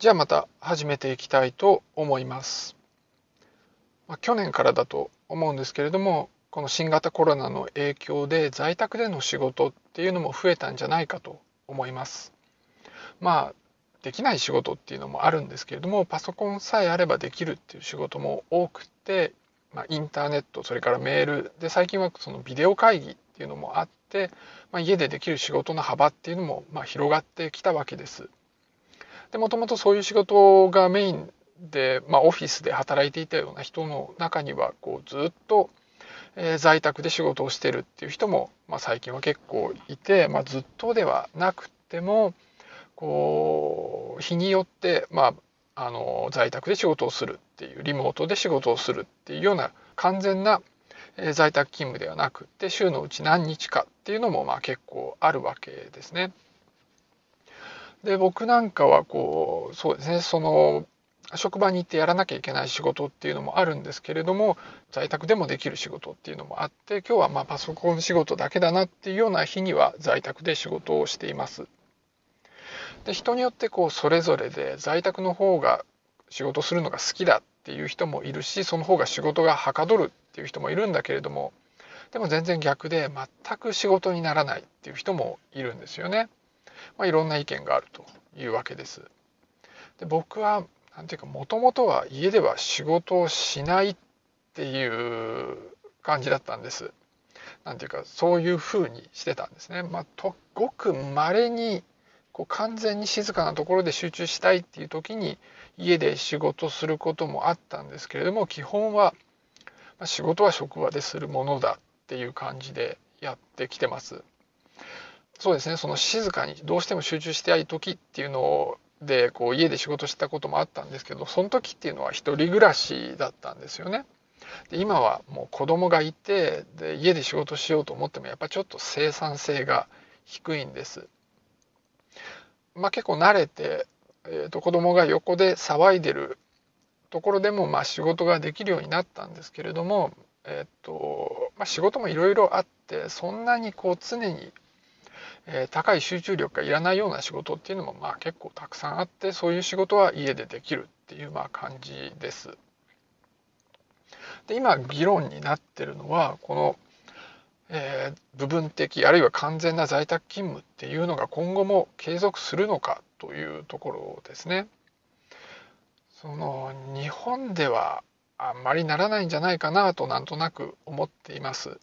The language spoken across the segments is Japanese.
じゃあまた始めていきたいと思います。まあ、去年からだと思うんですけれどもこの新型コロナの影響で在宅での仕事っていうのも増えたんじゃないかと思います。まあできない仕事っていうのもあるんですけれどもパソコンさえあればできるっていう仕事も多くて、まあ、インターネットそれからメールで最近はそのビデオ会議っていうのもあって、まあ、家でできる仕事の幅っていうのもま広がってきたわけです。でもともとそういう仕事がメインで、まあ、オフィスで働いていたような人の中にはこうずっと、え、在宅で仕事をしてるっていう人も、まあ、最近は結構いて、まあ、ずっとではなくてもこう日によって、まあ、あの在宅で仕事をするっていうリモートで仕事をするっていうような完全な在宅勤務ではなくて週のうち何日かっていうのもまあ結構あるわけですね。で僕なんかはこうそうですねその職場に行ってやらなきゃいけない仕事っていうのもあるんですけれども在宅でもできる仕事っていうのもあって今日はまあパソコン仕事だけだなっていうような日には在宅で仕事をしています。で人によってこうそれぞれで在宅の方が仕事するのが好きだっていう人もいるしその方が仕事がはかどるっていう人もいるんだけれどもでも全然逆で全く仕事にならないっていう人もいるんですよね。まあ、いろんな意見があるというわけです。で僕は何ていうかもともとは家では仕事をしないっていう感じだったんです。なんていうかそういうふうにしてたんですね。まあ、とごく稀にこう完全に静かなところで集中したいっていう時に家で仕事することもあったんですけれども基本は仕事は職場でするものだっていう感じでやってきてます。そうですねその静かにどうしても集中したい時っていうのでこう家で仕事したこともあったんですけどその時っていうのは一人暮らしだったんですよね。で今はもう子供がいてで家で仕事しようと思ってもやっぱちょっと生産性が低いんです。まあ、結構慣れて、えー、と子供が横で騒いでるところでもまあ仕事ができるようになったんですけれども、えーとまあ、仕事もいろいろあってそんなにこう常にえ高い集中力がいらないような仕事っていうのもまあ結構たくさんあってそういう仕事は家でできるっていうまあ感じです。で今議論になってるのはこの、えー、部分的あるいは完全な在宅勤務っていうのが今後も継続するのかというところですね。その日本ではあんまりならないんじゃないかなとなんとなく思っています。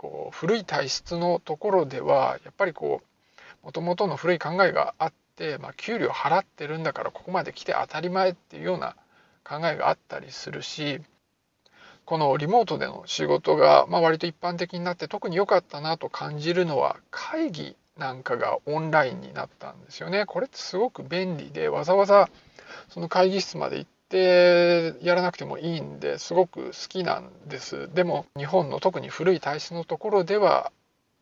こう古い体質のところではやっぱりこうもともとの古い考えがあって、まあ、給料払ってるんだからここまで来て当たり前っていうような考えがあったりするしこのリモートでの仕事が、まあ、割と一般的になって特に良かったなと感じるのは会議なんかがオンラインになったんですよね。これってすごく便利でわざわざその会議室まで行ってでやらなくてもいいんですごく好きなんです。でも日本の特に古い体質のところでは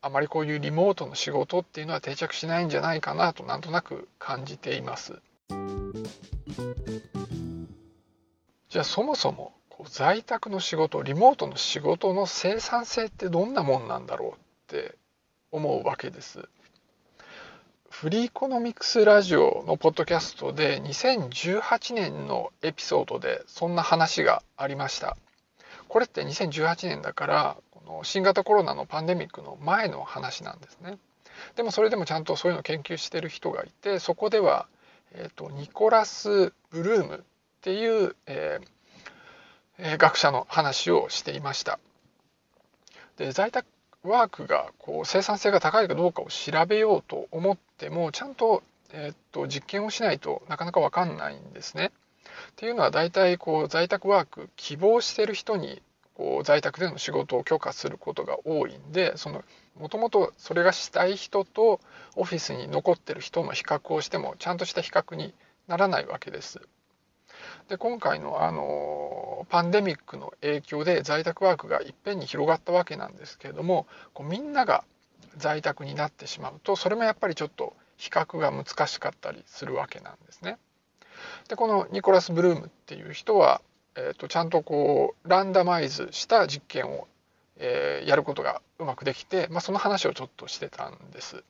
あまりこういうリモートの仕事っていうのは定着しないんじゃないかなとなんとなく感じています。じゃあそもそも在宅の仕事リモートの仕事の生産性ってどんなもんなんだろうって思うわけです。フリーコノミクスラジオのポッドキャストで2018年のエピソードでそんな話がありました。これって2018年だからこの新型コロナのパンデミックの前の話なんですね。でもそれでもちゃんとそういうのを研究してる人がいてそこでは、えーと、ニコラス・ブルームっていう、えー、学者の話をしていました。で在宅ワークがこう生産性が高いかどうかを調べようと思ってもちゃんと,、えー、っと実験をしないとなかなか分かんないんですね。っていうのは大体こう在宅ワーク希望してる人にこう在宅での仕事を許可することが多いんでもともとそれがしたい人とオフィスに残ってる人の比較をしてもちゃんとした比較にならないわけです。で今回のあのパンデミックの影響で在宅ワークがいっぺんに広がったわけなんですけれどもこうみんなが在宅になってしまうとそれもやっぱりちょっと比較が難しかったりするわけなんですね。でこのニコラス・ブルームっていう人は、えーと、ちゃんとこうランダマイズした実験を、えー、やることがうまくできて、まあ、その話をちょっとしてたんです。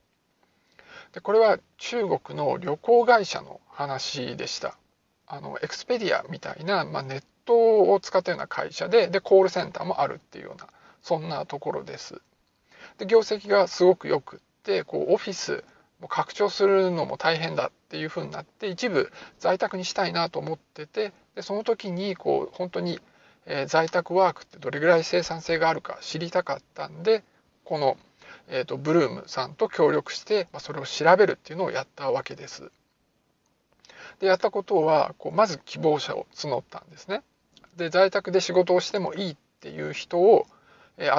でこれは中国の旅行会社の話でした。あのエクスペディアみたいな、まあ、ネットを使ったような会社ででコールセンターもあるっていうようなそんなところです。で業績がすごくよくってこうオフィスも拡張するのも大変だっていうふうになって一部在宅にしたいなと思っててでその時にこう本当に、えー、在宅ワークってどれぐらい生産性があるか知りたかったんでこの、えーと、ブルームさんと協力して、まあ、それを調べるっていうのをやったわけです。でやったことはこうまず希望者を募ったんですね。で在宅で仕事をしてもいいっていう人を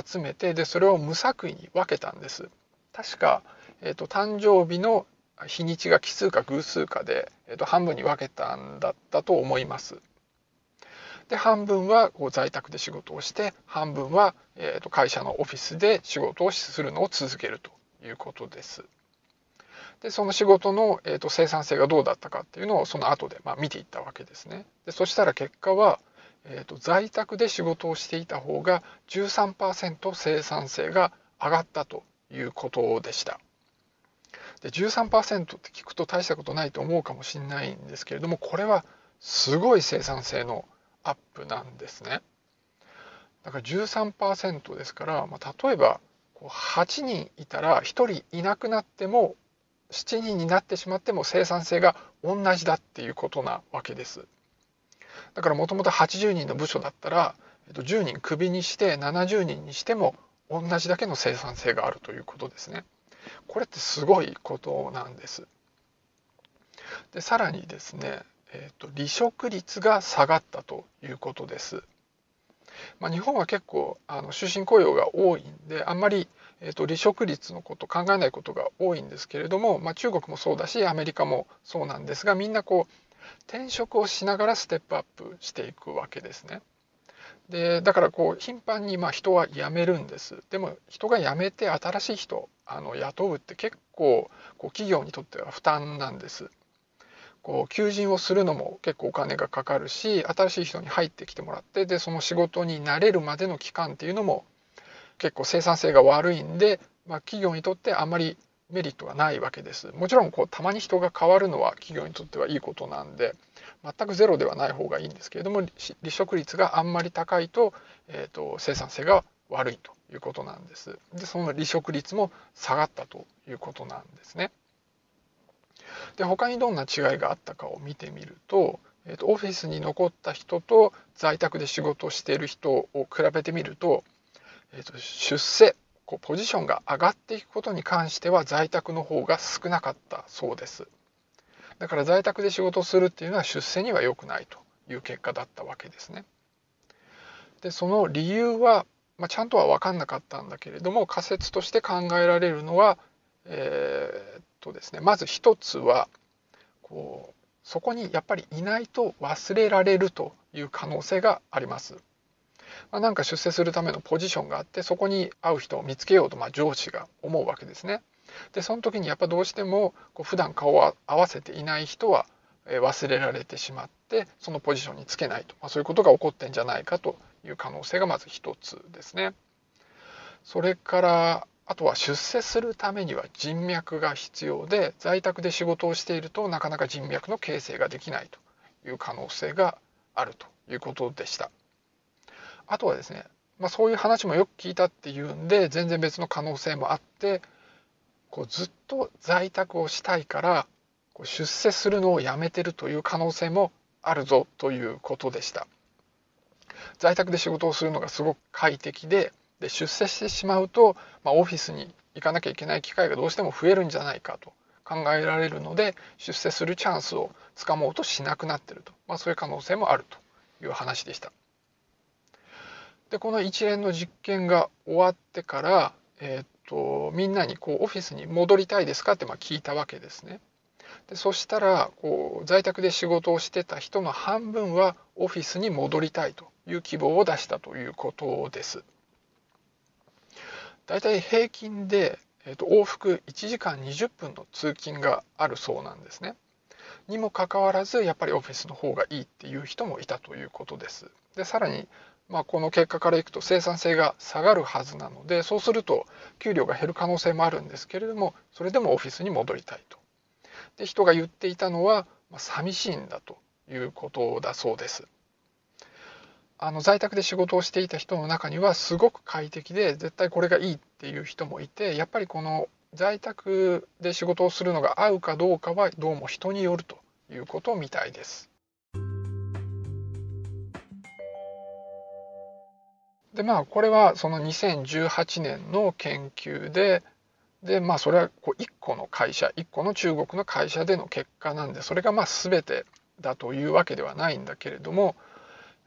集めてでそれを無作為に分けたんです。確か、えーと、誕生日の日にちが奇数か偶数かで、えーと、半分に分けたんだったと思います。で半分はこう在宅で仕事をして半分は、えーと会社のオフィスで仕事をするのを続けるということです。でその仕事の、えーと、生産性がどうだったかっていうのをその後でまあ見ていったわけですね。でそしたら結果は、えーと、在宅で仕事をしていた方が13%生産性が上がったということでした。で13%って聞くと大したことないと思うかもしれないんですけれどもこれはすごい生産性のアップなんですね。だから13%ですから、まあ、例えば8人いたら1人いなくなっても7人になってしまっても生産性が同じだっていうことなわけです。だからもともと80人の部署だったら10人クビにして70人にしても同じだけの生産性があるということですね。これってすごいことなんです。でさらにですね、えーと、離職率が下がったということです。まあ、日本は結構あの終身雇用が多いんであんまりえーと、離職率のこと考えないことが多いんですけれども、まあ、中国もそうだしアメリカもそうなんですがみんなこう転職をしながらステップアップしていくわけですね。でだからこう頻繁にま人は辞めるんですでも人が辞めて新しい人あの雇うって結構こう企業にとっては負担なんですこう求人をするのも結構お金がかかるし新しい人に入ってきてもらってでその仕事に慣れるまでの期間っていうのも結構生産性が悪いんで、まあ、企業にとってあんまりメリットがないわけです。もちろんこうたまに人が変わるのは企業にとってはいいことなんで全くゼロではない方がいいんですけれども離職率があんまり高いと,、えーと、生産性が悪いということなんです。でその離職率も下がったということなんですね。で他にどんな違いがあったかを見てみると,、えーとオフィスに残った人と在宅で仕事をしている人を比べてみるとえーと、出世こうポジションが上がっていくことに関しては在宅の方が少なかったそうです。だから在宅で仕事をするっていうのは出世には良くないという結果だったわけですね。でその理由は、まあ、ちゃんとは分かんなかったんだけれども仮説として考えられるのはえー、とですねまず一つはこうそこにやっぱりいないと忘れられるという可能性がありますまあ、なんか出世するためのポジションがあってそこに合う人を見つけようとまあ上司が思うわけですね。でその時にやっぱどうしてもこう普段顔を合わせていない人は忘れられてしまってそのポジションにつけないと、まあ、そういうことが起こってんじゃないかという可能性がまず一つですね。それからあとは出世するためには人脈が必要で在宅で仕事をしているとなかなか人脈の形成ができないという可能性があるということでした。あとはですね、まあ、そういう話もよく聞いたっていうんで全然別の可能性もあってこうずっと在宅をしたいからこう出世するのをやめてるという可能性もあるぞということでした。在宅で仕事をするのがすごく快適でで出世してしまうと、まあ、オフィスに行かなきゃいけない機会がどうしても増えるんじゃないかと考えられるので出世するチャンスをつかもうとしなくなってると、まあ、そういう可能性もあるという話でした。でこの一連の実験が終わってから、えーと、みんなにこうオフィスに戻りたいですかってまあ聞いたわけですね。でそしたらこう在宅で仕事をしてた人の半分はオフィスに戻りたいという希望を出したということです。だいたい平均で、えーと往復1時間20分の通勤があるそうなんですね。にもかかわらずやっぱりオフィスの方がいいっていう人もいたということです。でさらにまあ、この結果からいくと生産性が下がるはずなのでそうすると給料が減る可能性もあるんですけれどもそれでもオフィスに戻りたいと。で人が言っていたのは、まあ、寂しいんだということだそうです。あの在宅で仕事をしていた人の中にはすごく快適で絶対これがいいっていう人もいてやっぱりこの在宅で仕事をするのが合うかどうかはどうも人によるということみたいです。でまあこれはその2018年の研究ででまあそれはこう1個の会社1個の中国の会社での結果なんでそれがまあ全てだというわけではないんだけれども、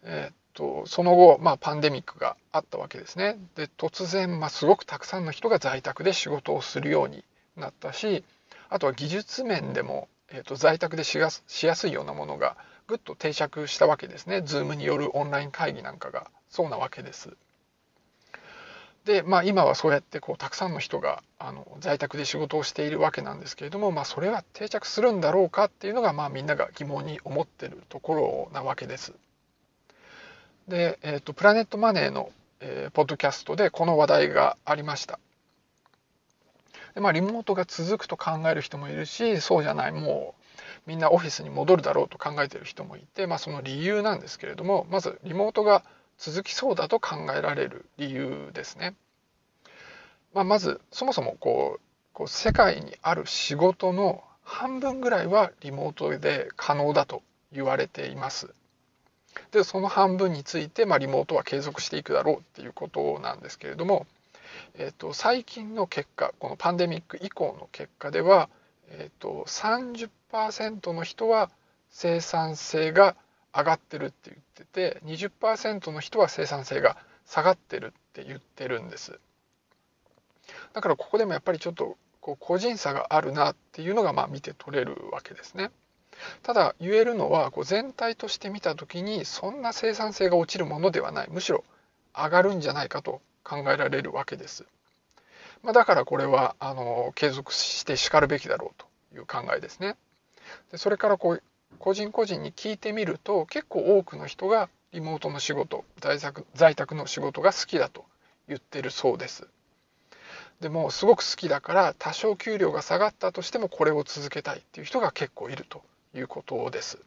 えー、とその後、まあ、パンデミックがあったわけですね。で突然、まあ、すごくたくさんの人が在宅で仕事をするようになったしあとは技術面でも、えー、っと在宅でしやすいようなものがぐっと定着したわけですね。Zoom によるオンライン会議なんかがそうなわけです。で、まあ、今はそうやってこうたくさんの人があの在宅で仕事をしているわけなんですけれども、まあ、それは定着するんだろうかっていうのが、まあ、みんなが疑問に思ってるところなわけです。で、えーと、プラネットマネーの、えー、ポッドキャストでこの話題がありました。でまあ、リモートが続くと考える人もいるしそうじゃないもうみんなオフィスに戻るだろうと考えている人もいて、まあ、その理由なんですけれどもまずリモートが続きそうだと考えられる理由ですね。まあ、まずそもそもこうこう世界にある仕事の半分ぐらいはリモートで可能だと言われています。でその半分について、まあ、リモートは継続していくだろうっていうことなんですけれども、えーと、最近の結果このパンデミック以降の結果では、えーと、30%の人は生産性が上がってるって言ってて20%の人は生産性が下がってるって言ってるんです。だからここでもやっぱりちょっとこう個人差があるなっていうのがまあ見て取れるわけですね。ただ言えるのはこう全体として見た時にそんな生産性が落ちるものではない。むしろ上がるんじゃないかと考えられるわけです、まあ、だからこれはあの継続してしかるべきだろうという考えですね。でそれからこう個人個人に聞いてみると結構多くの人がリモートの仕事在宅在宅の仕事が好きだと言ってるそうです。でもすごく好きだから多少給料が下がったとしてもこれを続けたいっていう人が結構いると。いうことです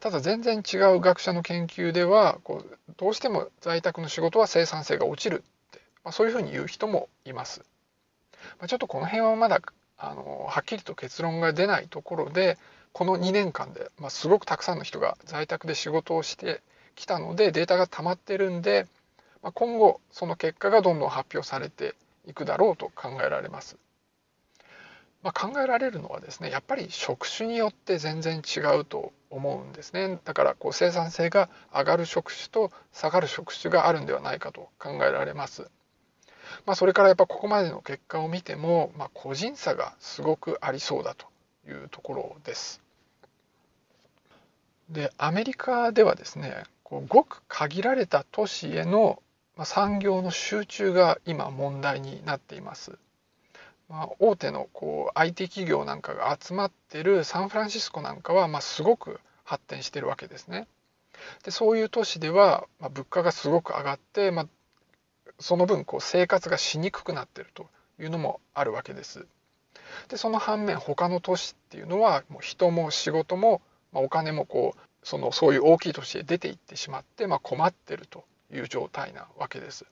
ただ全然違う学者の研究ではこうどうしても在宅の仕事は生産性が落ちるって、まあ、そういうふうに言う人もいます、まあ、ちょっとこの辺はまだあのはっきりと結論が出ないところでこの2年間で、まあ、すごくたくさんの人が在宅で仕事をしてきたのでデータが溜まってるんで、まあ、今後その結果がどんどん発表されていくだろうと考えられます。まあ、考えられるのはですねやっぱり職種によって全然違うと思うんですねだからこう生産性が上がる職種と下がる職種があるんではないかと考えられます。まあ、それからやっぱここまでの結果を見ても、まあ、個人差がすごくありそうだというところです。でアメリカではですねこうごく限られた都市への産業の集中が今問題になっています。まあ、大手のこう IT 企業なんかが集まってるサンフランシスコなんかはまあすごく発展してるわけですね。でそういう都市では、まあ、物価がすごく上がって、まあ、その分こう生活がしにくくなってるというのもあるわけです。でその反面他の都市っていうのはもう人も仕事もまあ、お金もこうそのそういう大きい都市へ出ていってしまって、まあ、困ってるという状態なわけです。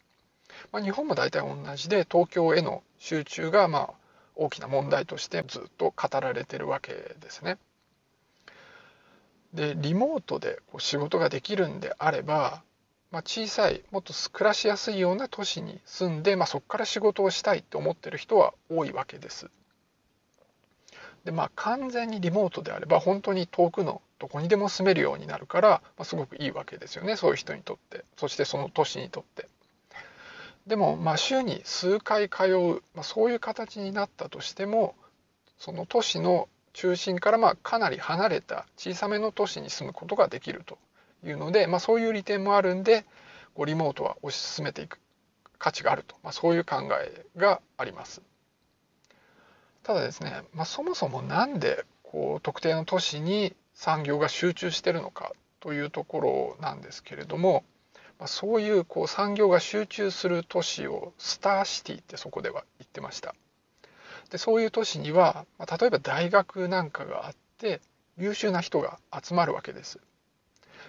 まあ、日本も大体同じで東京への集中がまあ大きな問題としてずっと語られてるわけですね。でリモートでこう仕事ができるんであれば、まあ、小さいもっと暮らしやすいような都市に住んで、まあ、そこから仕事をしたいって思ってる人は多いわけです。でまあ完全にリモートであれば本当に遠くのどこにでも住めるようになるから、まあ、すごくいいわけですよねそういう人にとってそしてその都市にとって。でもまあ週に数回通う、まあ、そういう形になったとしてもその都市の中心からまあかなり離れた小さめの都市に住むことができるというので、まあ、そういう利点もあるんでこうリモートは推し進めていく価値があると、まあ、そういう考えがあります。ただですね、まあ、そもそも何でこう特定の都市に産業が集中してるのかというところなんですけれども、まあ、そういうこう産業が集中する都市をスターシティってそこでは言ってましたでそういう都市には、まあ、例えば大学なんかがあって優秀な人が集まるわけです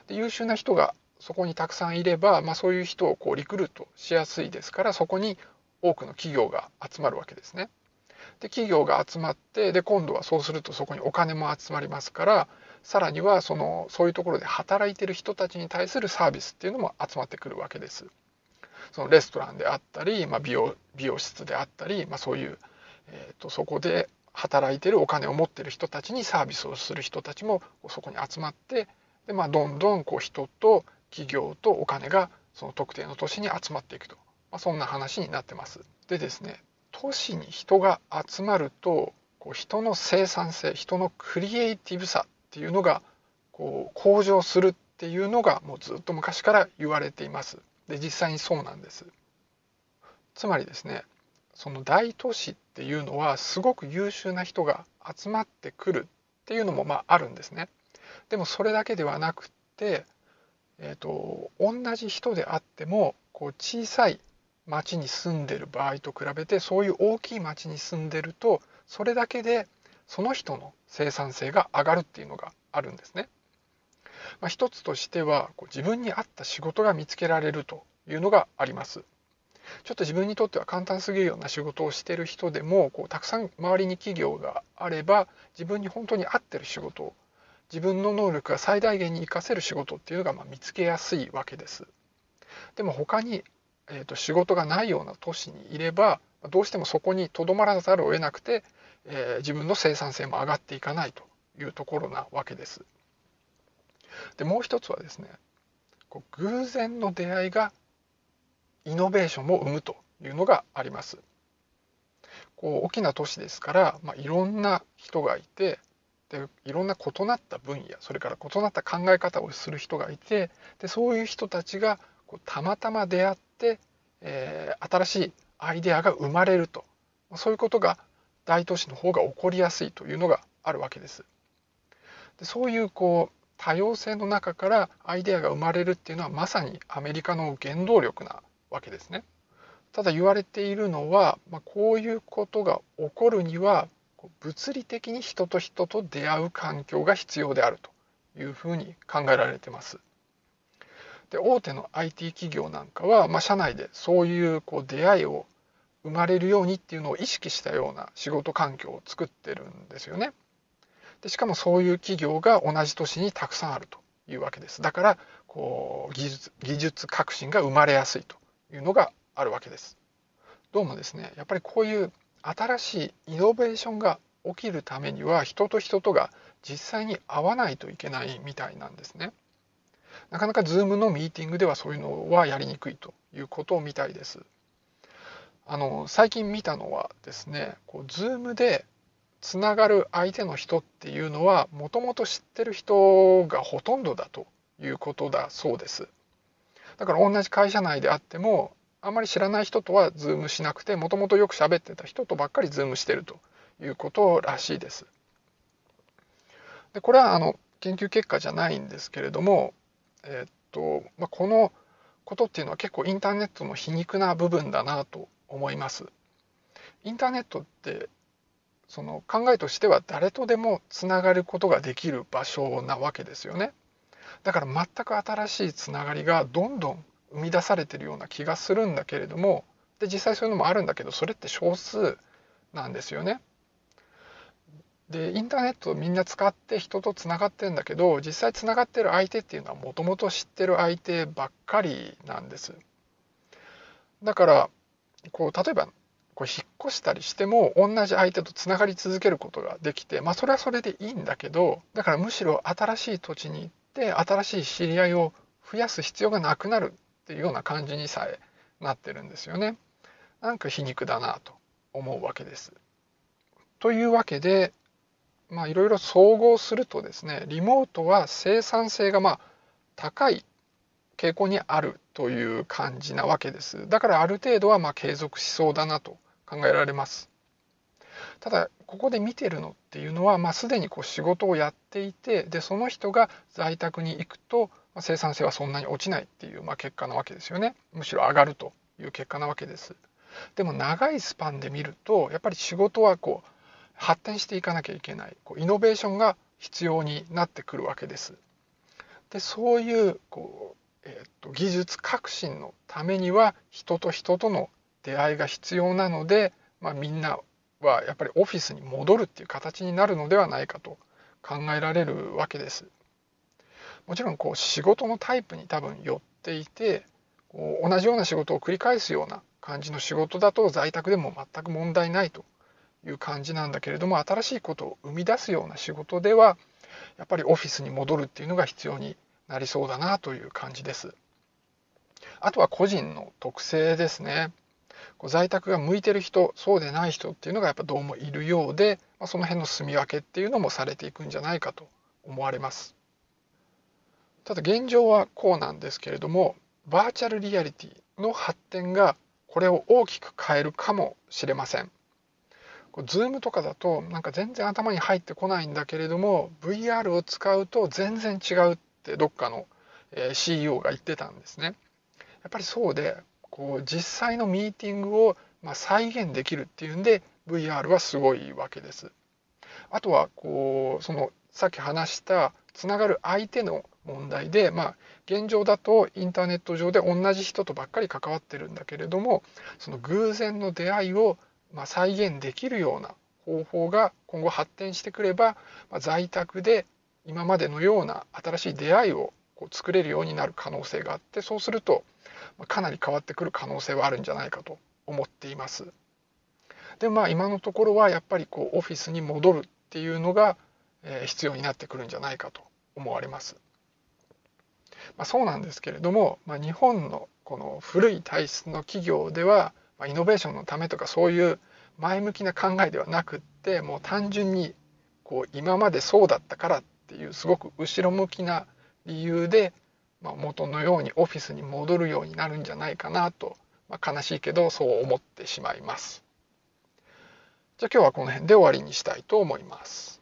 で優秀な人がそこにたくさんいれば、まあ、そういう人をこうリクルートしやすいですからそこに多くの企業が集まるわけですね。で企業が集まってで今度はそうするとそこにお金も集まりますからさらにはそのそういうところで働いてる人たちに対するサービスっていうのも集まってくるわけです。そのレストランであったり、まあ、美容美容室であったり、まあ、そういう、えーと、そこで働いてるお金を持ってる人たちにサービスをする人たちもそこに集まってで、まあ、どんどんこう人と企業とお金がその特定の都市に集まっていくと、まあ、そんな話になってます。でですね都市に人が集まるとこう人の生産性人のクリエイティブさっていうのがこう向上するっていうのがもうずっと昔から言われています。で実際にそうなんです。つまりですねその大都市っていうのはすごく優秀な人が集まってくるっていうのもまああるんですね。でもそれだけではなくて、えーと、同じ人であってもこう小さい町に住んでる場合と比べてそういう大きい町に住んでるとそれだけでその人の生産性が上がるっていうのがあるんですね。まあ、一つとしてはこう自分に合った仕事が見つけられるというのがあります。ちょっと自分にとっては簡単すぎるような仕事をしてる人でもこうたくさん周りに企業があれば自分に本当に合ってる仕事を自分の能力が最大限に活かせる仕事っていうのがまあ見つけやすいわけです。でも他に、えーと、仕事がないような都市にいればどうしてもそこにとどまらざるを得なくて、えー、自分の生産性も上がっていかないというところなわけです。でもう一つはですねこう偶然の出会いがイノベーションを生むというのがあります。こう大きな都市ですから、まあ、いろんな人がいてでいろんな異なった分野それから異なった考え方をする人がいてでそういう人たちがこうたまたま出会って、えー、新しいアイデアが生まれるとそういうことが大都市の方が起こりやすいというのがあるわけです。でそういうこう多様性の中からアイデアが生まれるっていうのはまさにアメリカの原動力なわけですね。ただ言われているのは、まあ、こういうことが起こるには物理的に人と人と出会う環境が必要であるというふうに考えられてます。で大手の IT 企業なんかは、まあ、社内でそういうこう出会いを生まれるようにっていうのを意識したような仕事環境を作ってるんですよね。でしかもそういう企業が同じ都市にたくさんあるというわけです。だからこう技術技術革新が生まれやすいというのがあるわけです。どうもですねやっぱりこういう新しいイノベーションが起きるためには人と人とが実際に会わないといけないみたいなんですね。なかなか Zoom のミーティングではそういうのはやりにくいということみたいです。あの最近見たのはですねこう Zoom でつながる相手の人っていうのはもともと知ってる人がほとんどだということだそうです。だから同じ会社内であってもあんまり知らない人とはズームしなくてもともとよく喋ってた人とばっかりズームしてるということらしいです。でこれはあの研究結果じゃないんですけれども、えー、っとまあ、このことっていうのは結構インターネットの皮肉な部分だなと思います。インターネットってその考えとしては誰とでもつながることができる場所なわけですよね。だから全く新しいつながりがどんどん生み出されてるような気がするんだけれどもで実際そういうのもあるんだけどそれって少数なんですよね。でインターネットをみんな使って人とつながってるんだけど実際つながってる相手っていうのはもともと知ってる相手ばっかりなんです。だからこう例えばこう引っ越したりしても同じ相手とつながり続けることができてまあそれはそれでいいんだけどだからむしろ新しい土地に行って新しい知り合いを増やす必要がなくなるっていうような感じにさえなってるんですよね。なんか皮肉だなと思うわけです。というわけでまあいろいろ総合するとですねリモートは生産性がまあ高い傾向にあるという感じなわけです。だからある程度はまあ継続しそうだなと考えられます。ただここで見てるのっていうのは、まあ、すでにこう仕事をやっていてでその人が在宅に行くとま、生産性はそんなに落ちないっていう、まあ、結果なわけですよねむしろ上がるという結果なわけですでも長いスパンで見るとやっぱり仕事はこう発展していかなきゃいけないこうイノベーションが必要になってくるわけですでそういうこう、えー、と技術革新のためには人と人との出会いが必要なので、まあ、みんなはやっぱりオフィスに戻るっていう形になるのではないかと考えられるわけです。もちろんこう仕事のタイプに多分寄っていてこう同じような仕事を繰り返すような感じの仕事だと在宅でも全く問題ないという感じなんだけれども新しいことを生み出すような仕事ではやっぱりオフィスに戻るっていうのが必要になりそうだなという感じです。あとは個人の特性ですね。こう在宅が向いてる人そうでない人っていうのがやっぱどうもいるようで、まあ、その辺の住み分けっていうのもされていくんじゃないかと思われます。ただ現状はこうなんですけれどもバーチャルリアリティの発展がこれを大きく変えるかもしれません。ズームとかだとなんか全然頭に入ってこないんだけれども VR を使うと全然違うってどっかの CEO が言ってたんですね。やっぱりそうでこう実際のミーティングをま再現できるっていうんで VR はすごいわけです。あとはこうそのさっき話したつながる相手の問題で、まあ、現状だとインターネット上で同じ人とばっかり関わってるんだけれどもその偶然の出会いをま再現できるような方法が今後発展してくれば、ま在宅で今までのような新しい出会いをこう作れるようになる可能性があってそうするとかなり変わってくる可能性はあるんじゃないかと思っています。でまあ今のところはやっぱりこうオフィスに戻るっていうのが、え必要になってくるんじゃないかと思われます。まあ、そうなんですけれども、まあ、日本のこの古い体質の企業では、まあ、イノベーションのためとかそういう前向きな考えではなくってもう単純にこう今までそうだったからっていうすごく後ろ向きな理由で、まあ、元のようにオフィスに戻るようになるんじゃないかなと、まあ、悲しいけどそう思ってしまいます。じゃあ今日はこの辺で終わりにしたいと思います。